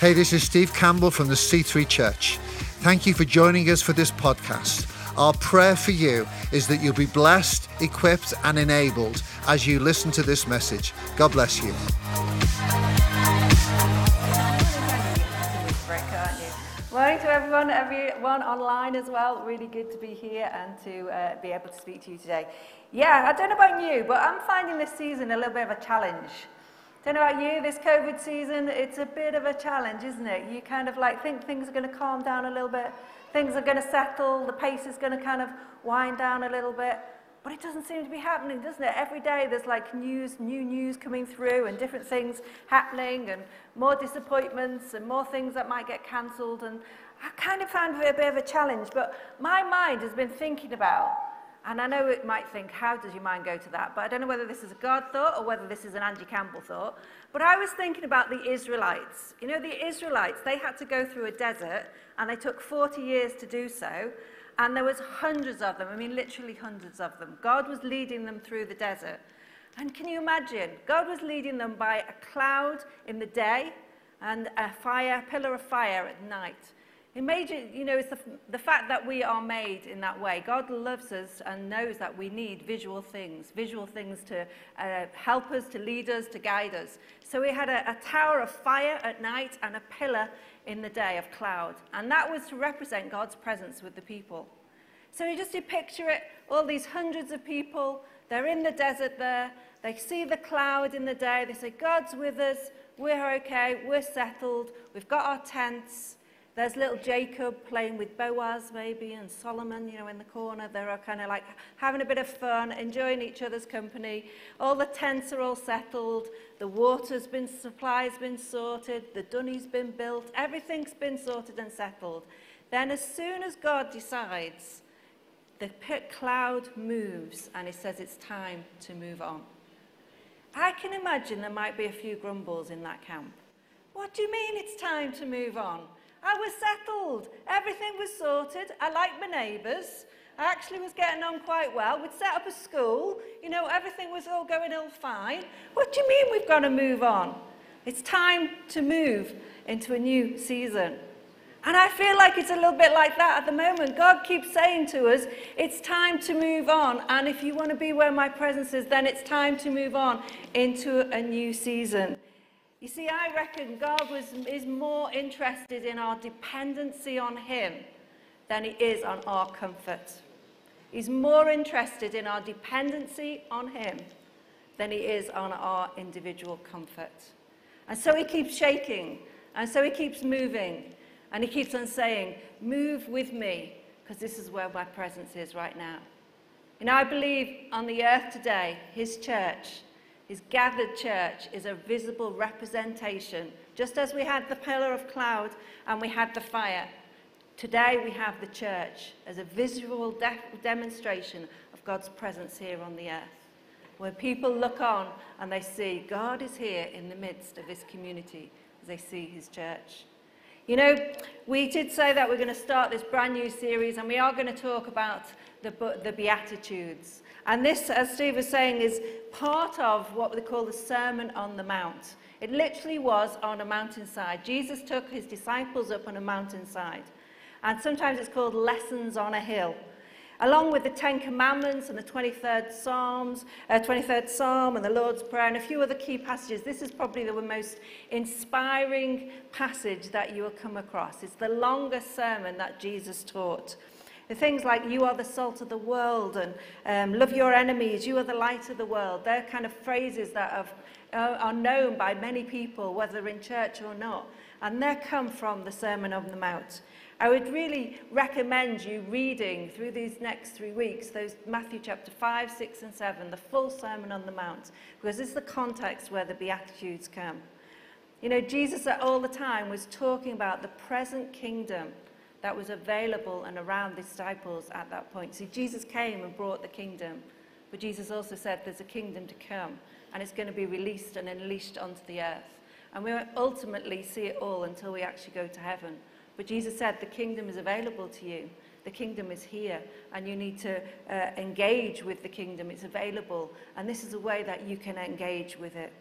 Hey, this is Steve Campbell from the C3 Church. Thank you for joining us for this podcast. Our prayer for you is that you'll be blessed, equipped, and enabled as you listen to this message. God bless you. Morning to everyone, everyone online as well. Really good to be here and to uh, be able to speak to you today. Yeah, I don't know about you, but I'm finding this season a little bit of a challenge. Don't know about you, this COVID season, it's a bit of a challenge, isn't it? You kind of like think things are going to calm down a little bit, things are going to settle, the pace is going to kind of wind down a little bit. But it doesn't seem to be happening, doesn't it? Every day there's like news, new news coming through and different things happening and more disappointments and more things that might get cancelled. And I kind of found it a bit of a challenge. But my mind has been thinking about and I know it might think, how does your mind go to that? But I don't know whether this is a God thought or whether this is an Angie Campbell thought. But I was thinking about the Israelites. You know, the Israelites, they had to go through a desert and they took 40 years to do so. And there was hundreds of them, I mean, literally hundreds of them. God was leading them through the desert. And can you imagine? God was leading them by a cloud in the day and a fire, pillar of fire at night. Imagine, you know, it's the, the fact that we are made in that way. God loves us and knows that we need visual things, visual things to uh, help us, to lead us, to guide us. So we had a, a tower of fire at night and a pillar in the day of cloud. And that was to represent God's presence with the people. So you just you picture it, all these hundreds of people, they're in the desert there, they see the cloud in the day, they say, God's with us, we're okay, we're settled, we've got our tents. There's little Jacob playing with Boaz, maybe, and Solomon, you know, in the corner. They're kind of like having a bit of fun, enjoying each other's company. All the tents are all settled. The water's been, supply's been sorted. The dunny's been built. Everything's been sorted and settled. Then, as soon as God decides, the pit cloud moves and he says it's time to move on. I can imagine there might be a few grumbles in that camp. What do you mean it's time to move on? I was settled. Everything was sorted. I liked my neighbours. I actually was getting on quite well. We'd set up a school. You know, everything was all going all fine. What do you mean we've got to move on? It's time to move into a new season. And I feel like it's a little bit like that at the moment. God keeps saying to us, it's time to move on. And if you want to be where my presence is, then it's time to move on into a new season. You see, I reckon God was, is more interested in our dependency on Him than He is on our comfort. He's more interested in our dependency on Him than He is on our individual comfort. And so He keeps shaking, and so He keeps moving, and He keeps on saying, Move with me, because this is where my presence is right now. And I believe on the earth today, His church, his gathered church is a visible representation. Just as we had the pillar of cloud and we had the fire, today we have the church as a visual de- demonstration of God's presence here on the earth. where people look on and they see God is here in the midst of this community as they see his church. You know, we did say that we're going to start this brand new series and we are going to talk about the, the Beatitudes. And this, as Steve was saying, is part of what they call the Sermon on the Mount. It literally was on a mountainside. Jesus took his disciples up on a mountainside. And sometimes it's called Lessons on a Hill. Along with the Ten Commandments and the 23rd Psalms, uh, 23rd Psalm and the Lord's Prayer and a few other key passages, this is probably the most inspiring passage that you will come across. It's the longest sermon that Jesus taught. The things like you are the salt of the world and um, love your enemies, you are the light of the world. They're kind of phrases that have, uh, are known by many people, whether in church or not. And they come from the Sermon on the Mount. I would really recommend you reading through these next three weeks, those Matthew chapter 5, 6, and 7, the full Sermon on the Mount, because this is the context where the Beatitudes come. You know, Jesus at all the time was talking about the present kingdom that was available and around the disciples at that point. See, Jesus came and brought the kingdom, but Jesus also said there's a kingdom to come, and it's going to be released and unleashed onto the earth. And we won't ultimately see it all until we actually go to heaven. But Jesus said the kingdom is available to you. The kingdom is here, and you need to uh, engage with the kingdom. It's available, and this is a way that you can engage with it.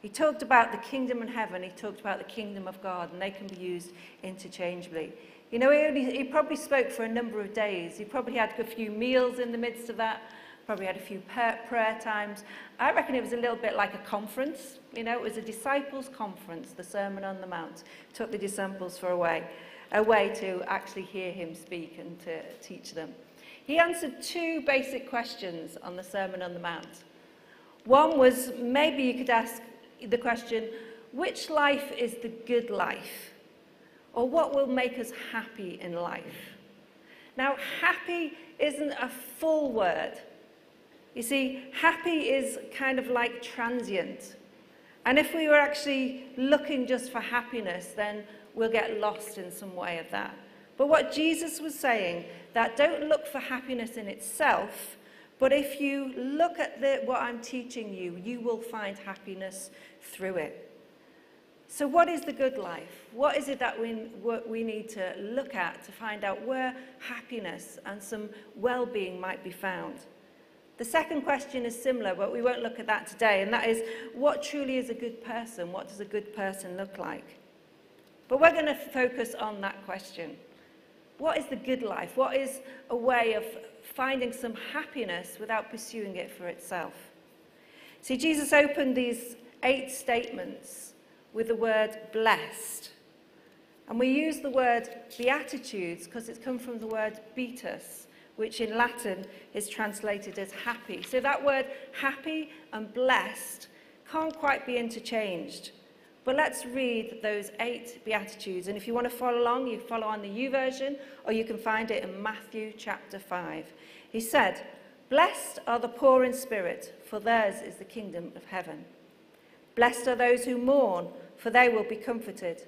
He talked about the kingdom in heaven, he talked about the kingdom of God, and they can be used interchangeably. You know, he, only, he probably spoke for a number of days. He probably had a few meals in the midst of that, probably had a few prayer times. I reckon it was a little bit like a conference. You know, it was a disciples' conference, the Sermon on the Mount. Took the disciples for a way, a way to actually hear him speak and to teach them. He answered two basic questions on the Sermon on the Mount. One was maybe you could ask the question, which life is the good life? Or what will make us happy in life? Now, happy isn't a full word. You see, happy is kind of like transient. And if we were actually looking just for happiness, then we'll get lost in some way of that. But what Jesus was saying, that don't look for happiness in itself, but if you look at the, what I'm teaching you, you will find happiness through it. So, what is the good life? What is it that we, we need to look at to find out where happiness and some well being might be found? The second question is similar, but we won't look at that today, and that is what truly is a good person? What does a good person look like? But we're going to focus on that question. What is the good life? What is a way of finding some happiness without pursuing it for itself? See, Jesus opened these eight statements with the word blessed. And we use the word beatitudes because it's come from the word beatus, which in Latin is translated as happy. So that word happy and blessed can't quite be interchanged. But let's read those eight Beatitudes. And if you want to follow along, you follow on the YouVersion, or you can find it in Matthew chapter 5. He said, Blessed are the poor in spirit, for theirs is the kingdom of heaven. Blessed are those who mourn, for they will be comforted.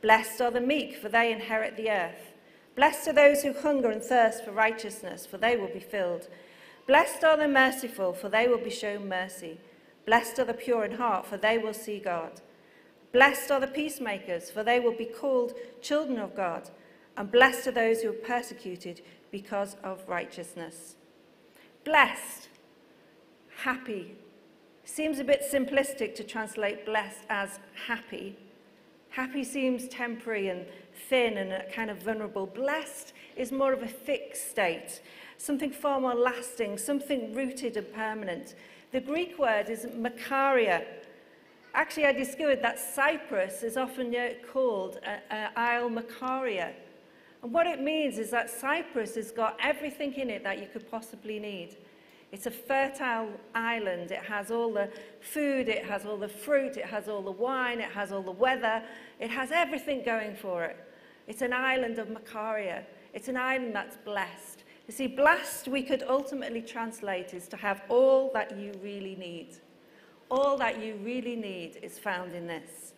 Blessed are the meek, for they inherit the earth. Blessed are those who hunger and thirst for righteousness, for they will be filled. Blessed are the merciful, for they will be shown mercy. Blessed are the pure in heart, for they will see God. Blessed are the peacemakers, for they will be called children of God. And blessed are those who are persecuted because of righteousness. Blessed, happy. Seems a bit simplistic to translate blessed as happy. Happy seems temporary and thin and kind of vulnerable. Blessed is more of a fixed state, something far more lasting, something rooted and permanent. The Greek word is makaria, Actually, I discovered that Cyprus is often called uh, uh, Isle Makaria. And what it means is that Cyprus has got everything in it that you could possibly need. It's a fertile island. It has all the food, it has all the fruit, it has all the wine, it has all the weather. It has everything going for it. It's an island of Makaria. It's an island that's blessed. You see, blessed we could ultimately translate is to have all that you really need. All that you really need is found in this.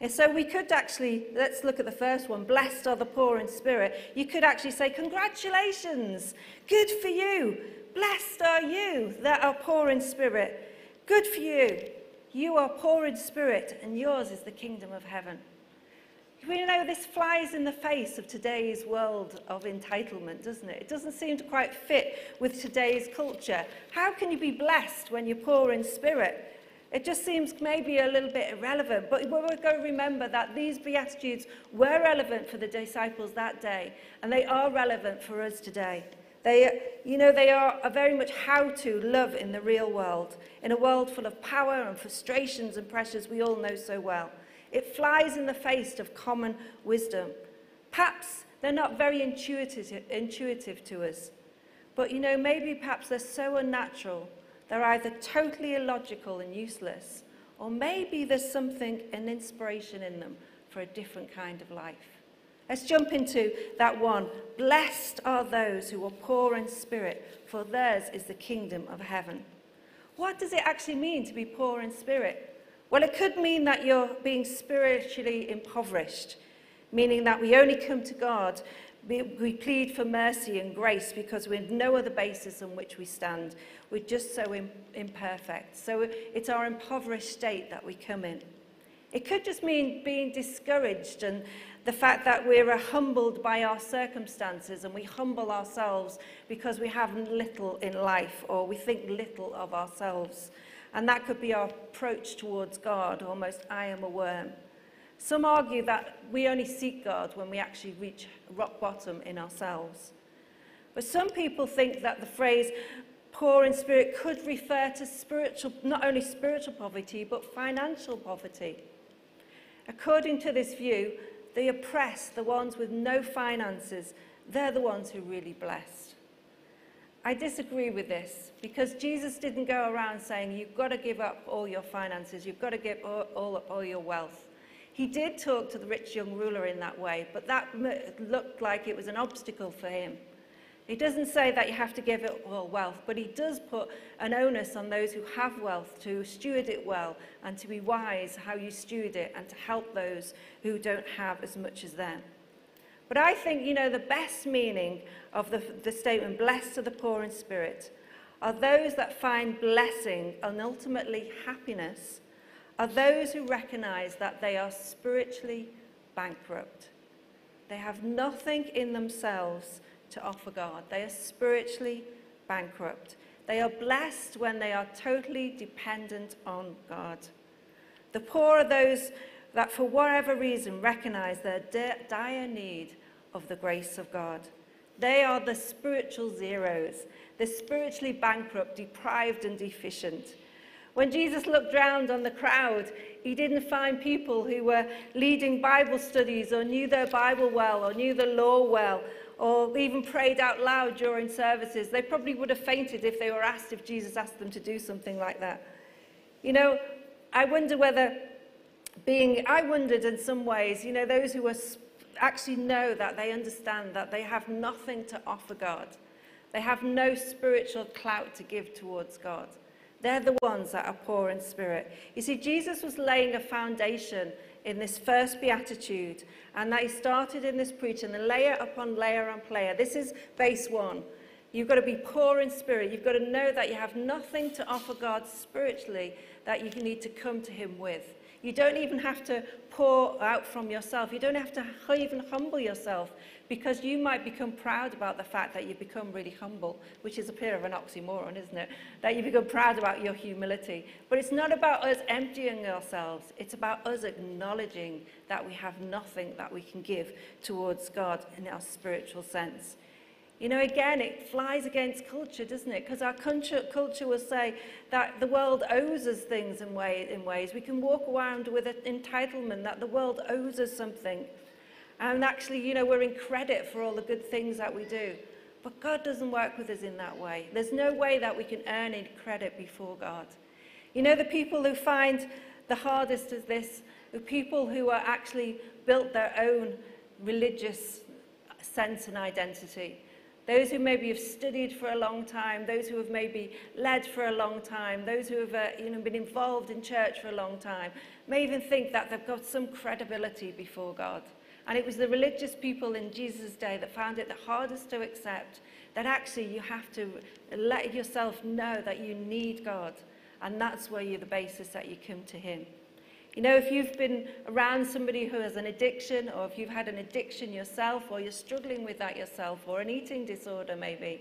And so we could actually, let's look at the first one. Blessed are the poor in spirit. You could actually say, Congratulations, good for you. Blessed are you that are poor in spirit. Good for you. You are poor in spirit, and yours is the kingdom of heaven. We know this flies in the face of today's world of entitlement, doesn't it? It doesn't seem to quite fit with today's culture. How can you be blessed when you're poor in spirit? It just seems maybe a little bit irrelevant, but we're going to remember that these Beatitudes were relevant for the disciples that day, and they are relevant for us today. They, you know, they are very much how to love in the real world, in a world full of power and frustrations and pressures we all know so well. It flies in the face of common wisdom. Perhaps they're not very intuitive, intuitive to us. But you know, maybe perhaps they're so unnatural, they're either totally illogical and useless, or maybe there's something, an inspiration in them for a different kind of life. Let's jump into that one. Blessed are those who are poor in spirit, for theirs is the kingdom of heaven. What does it actually mean to be poor in spirit? Well, it could mean that you're being spiritually impoverished, meaning that we only come to God, we plead for mercy and grace because we have no other basis on which we stand. We're just so imperfect. So it's our impoverished state that we come in. It could just mean being discouraged and the fact that we're humbled by our circumstances and we humble ourselves because we have little in life or we think little of ourselves. And that could be our approach towards God, almost I am a worm. Some argue that we only seek God when we actually reach rock bottom in ourselves. But some people think that the phrase poor in spirit could refer to spiritual, not only spiritual poverty, but financial poverty. According to this view, the oppressed, the ones with no finances, they're the ones who really blessed. I disagree with this because Jesus didn't go around saying, You've got to give up all your finances, you've got to give all, all, all your wealth. He did talk to the rich young ruler in that way, but that looked like it was an obstacle for him. He doesn't say that you have to give it all wealth, but he does put an onus on those who have wealth to steward it well and to be wise how you steward it and to help those who don't have as much as them. But I think, you know, the best meaning of the, the statement, blessed are the poor in spirit, are those that find blessing and ultimately happiness, are those who recognize that they are spiritually bankrupt. They have nothing in themselves to offer God. They are spiritually bankrupt. They are blessed when they are totally dependent on God. The poor are those that, for whatever reason, recognize their dire need of the grace of God. They are the spiritual zeros, the spiritually bankrupt, deprived, and deficient. When Jesus looked round on the crowd, he didn't find people who were leading Bible studies or knew their Bible well or knew the law well or even prayed out loud during services. They probably would have fainted if they were asked if Jesus asked them to do something like that. You know, I wonder whether being, I wondered in some ways, you know, those who are actually know that they understand that they have nothing to offer God. They have no spiritual clout to give towards God. They're the ones that are poor in spirit. You see, Jesus was laying a foundation in this first beatitude, and that he started in this preaching, the layer upon layer upon layer. This is base one. You've got to be poor in spirit. You've got to know that you have nothing to offer God spiritually that you need to come to him with. You don't even have to pour out from yourself. You don't have to even humble yourself because you might become proud about the fact that you've become really humble, which is a bit of an oxymoron, isn't it? That you become proud about your humility. But it's not about us emptying ourselves, it's about us acknowledging that we have nothing that we can give towards God in our spiritual sense. You know, again, it flies against culture, doesn't it? Because our culture, culture will say that the world owes us things in, way, in ways. We can walk around with an entitlement that the world owes us something. And actually, you know, we're in credit for all the good things that we do. But God doesn't work with us in that way. There's no way that we can earn any credit before God. You know, the people who find the hardest is this, the people who are actually built their own religious sense and identity. Those who maybe have studied for a long time, those who have maybe led for a long time, those who have uh, you know, been involved in church for a long time, may even think that they've got some credibility before God. And it was the religious people in Jesus' day that found it the hardest to accept that actually you have to let yourself know that you need God. And that's where you're the basis that you come to Him. You know, if you've been around somebody who has an addiction, or if you've had an addiction yourself, or you're struggling with that yourself, or an eating disorder maybe,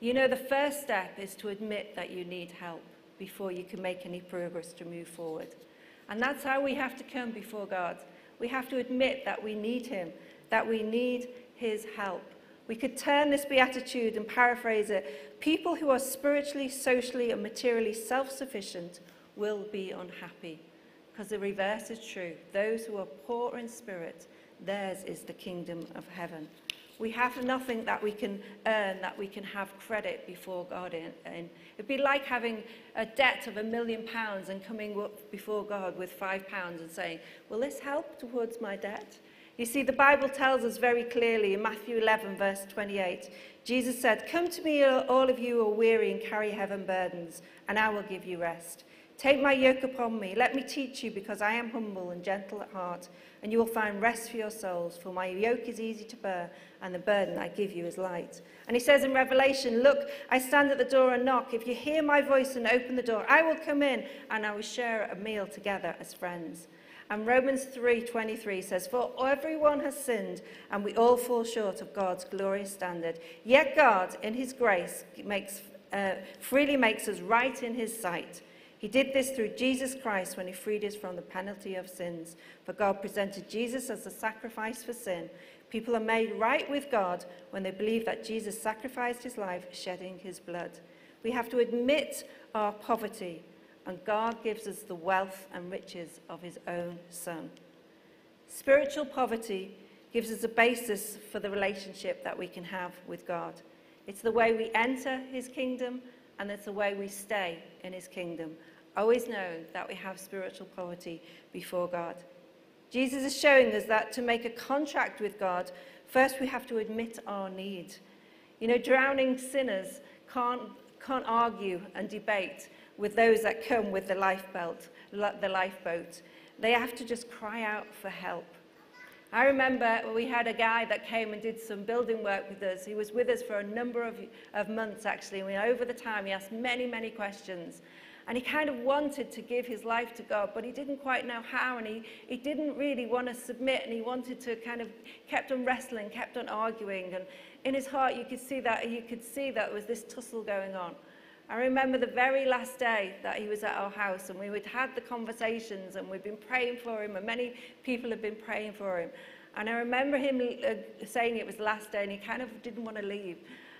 you know, the first step is to admit that you need help before you can make any progress to move forward. And that's how we have to come before God. We have to admit that we need him, that we need his help. We could turn this beatitude and paraphrase it people who are spiritually, socially, and materially self sufficient will be unhappy. Because the reverse is true. Those who are poor in spirit, theirs is the kingdom of heaven. We have nothing that we can earn, that we can have credit before God in. in. It'd be like having a debt of a million pounds and coming up before God with five pounds and saying, Will this help towards my debt? You see, the Bible tells us very clearly in Matthew 11, verse 28, Jesus said, Come to me, all of you who are weary and carry heavy burdens, and I will give you rest. Take my yoke upon me. Let me teach you, because I am humble and gentle at heart, and you will find rest for your souls. For my yoke is easy to bear, and the burden I give you is light. And he says in Revelation, Look, I stand at the door and knock. If you hear my voice and open the door, I will come in, and I will share a meal together as friends. And Romans 3:23 says, "For everyone has sinned, and we all fall short of God's glorious standard. Yet God, in His grace, makes, uh, freely makes us right in His sight." He did this through Jesus Christ when he freed us from the penalty of sins. For God presented Jesus as a sacrifice for sin. People are made right with God when they believe that Jesus sacrificed his life, shedding his blood. We have to admit our poverty, and God gives us the wealth and riches of his own Son. Spiritual poverty gives us a basis for the relationship that we can have with God. It's the way we enter his kingdom, and it's the way we stay in his kingdom. Always know that we have spiritual poverty before God. Jesus is showing us that to make a contract with God, first we have to admit our need. You know, drowning sinners can't, can't argue and debate with those that come with the lifeboat, the lifeboat. They have to just cry out for help. I remember we had a guy that came and did some building work with us. He was with us for a number of, of months, actually. And over the time, he asked many, many questions. And he kind of wanted to give his life to God, but he didn't quite know how, and he, he didn't really want to submit, and he wanted to kind of kept on wrestling, kept on arguing, and in his heart you could see that you could see that there was this tussle going on. I remember the very last day that he was at our house, and we had had the conversations, and we'd been praying for him, and many people had been praying for him. And I remember him uh, saying it was the last day, and he kind of didn't want to leave.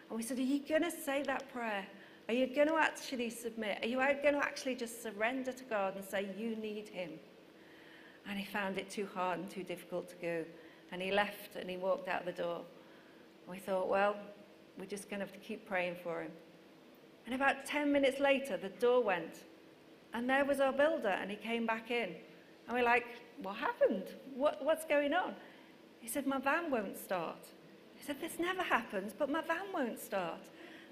And we said, Are you going to say that prayer? Are you going to actually submit? Are you going to actually just surrender to God and say you need Him? And he found it too hard and too difficult to go. And he left and he walked out the door. we thought, well, we're just going to have to keep praying for him. And about 10 minutes later, the door went. And there was our builder, and he came back in. And we're like, what happened? What, what's going on? He said, my van won't start. He said, this never happens, but my van won't start.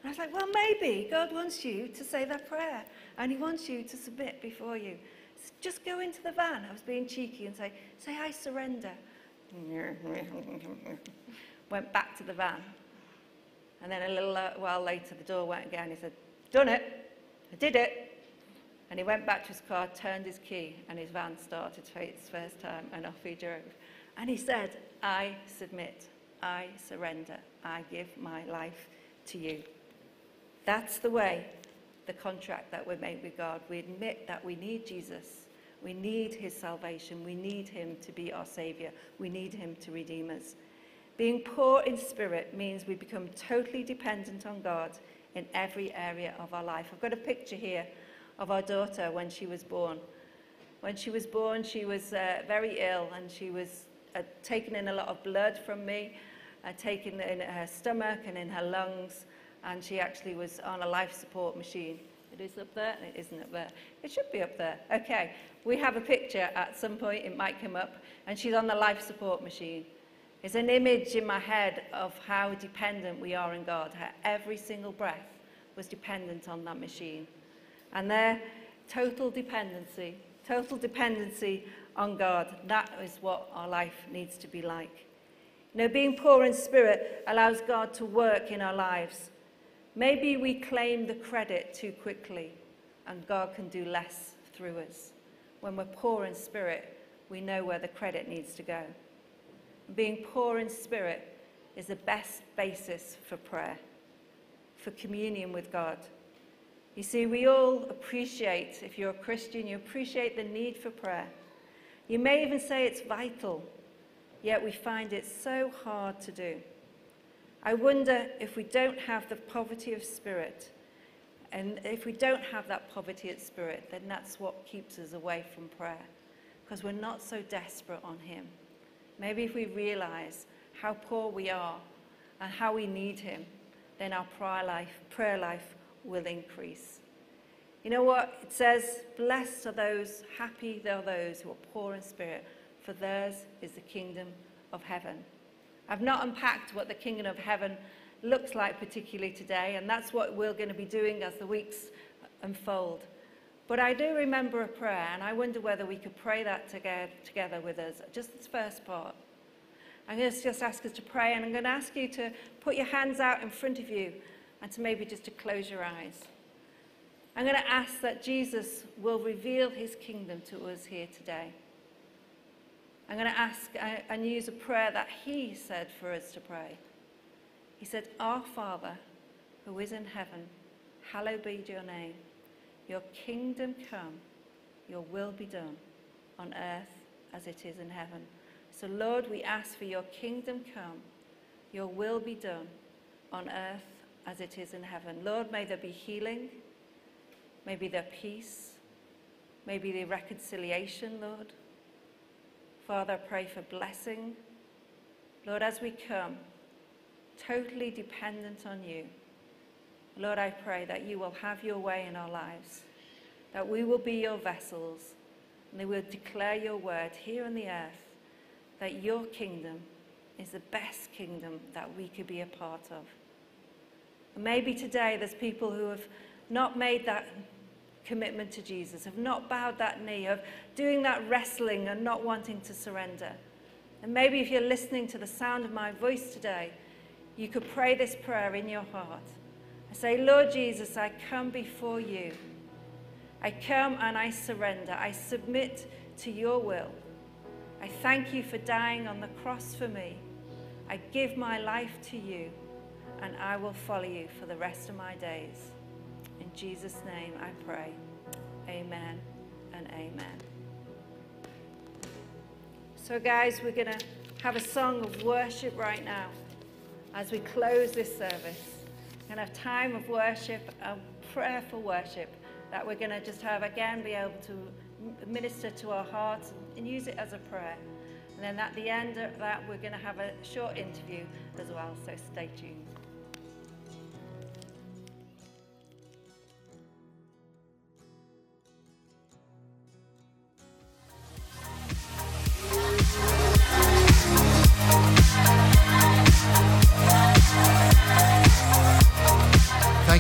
And I was like, well, maybe God wants you to say that prayer and he wants you to submit before you. So just go into the van. I was being cheeky and say, say, I surrender. went back to the van. And then a little uh, while later, the door went again. He said, done it. I did it. And he went back to his car, turned his key, and his van started for its first time, and off he drove. And he said, I submit, I surrender, I give my life to you. That's the way, the contract that we make with God. We admit that we need Jesus. We need his salvation. We need him to be our Savior. We need him to redeem us. Being poor in spirit means we become totally dependent on God in every area of our life. I've got a picture here of our daughter when she was born. When she was born, she was uh, very ill and she was uh, taking in a lot of blood from me, uh, taken in her stomach and in her lungs and she actually was on a life support machine. It is up there? It isn't up there. It should be up there. Okay, we have a picture at some point, it might come up, and she's on the life support machine. It's an image in my head of how dependent we are in God, how every single breath was dependent on that machine. And their total dependency, total dependency on God, that is what our life needs to be like. You know, being poor in spirit allows God to work in our lives Maybe we claim the credit too quickly and God can do less through us. When we're poor in spirit, we know where the credit needs to go. Being poor in spirit is the best basis for prayer, for communion with God. You see, we all appreciate, if you're a Christian, you appreciate the need for prayer. You may even say it's vital, yet we find it so hard to do. I wonder if we don't have the poverty of spirit, and if we don't have that poverty of spirit, then that's what keeps us away from prayer, because we're not so desperate on Him. Maybe if we realize how poor we are and how we need Him, then our prayer life, prayer life will increase. You know what? It says, Blessed are those, happy are those who are poor in spirit, for theirs is the kingdom of heaven. I've not unpacked what the kingdom of heaven looks like particularly today, and that's what we're going to be doing as the weeks unfold. But I do remember a prayer, and I wonder whether we could pray that together with us, just this first part. I'm going to just ask us to pray, and I'm going to ask you to put your hands out in front of you and to maybe just to close your eyes. I'm going to ask that Jesus will reveal his kingdom to us here today. I'm going to ask and use a prayer that he said for us to pray. He said, Our Father, who is in heaven, hallowed be your name. Your kingdom come, your will be done on earth as it is in heaven. So, Lord, we ask for your kingdom come, your will be done on earth as it is in heaven. Lord, may there be healing, may be there peace, may be there reconciliation, Lord. Father, I pray for blessing. Lord, as we come, totally dependent on you. Lord, I pray that you will have your way in our lives, that we will be your vessels, and that we'll declare your word here on the earth, that your kingdom is the best kingdom that we could be a part of. Maybe today there's people who have not made that commitment to Jesus, have not bowed that knee, of doing that wrestling and not wanting to surrender. And maybe if you're listening to the sound of my voice today, you could pray this prayer in your heart. Say, Lord Jesus, I come before you. I come and I surrender. I submit to your will. I thank you for dying on the cross for me. I give my life to you, and I will follow you for the rest of my days. In Jesus' name I pray. Amen and amen. So, guys, we're going to have a song of worship right now as we close this service. To have time of worship, a prayerful worship that we're going to just have again be able to minister to our hearts and use it as a prayer. And then at the end of that, we're going to have a short interview as well, so stay tuned.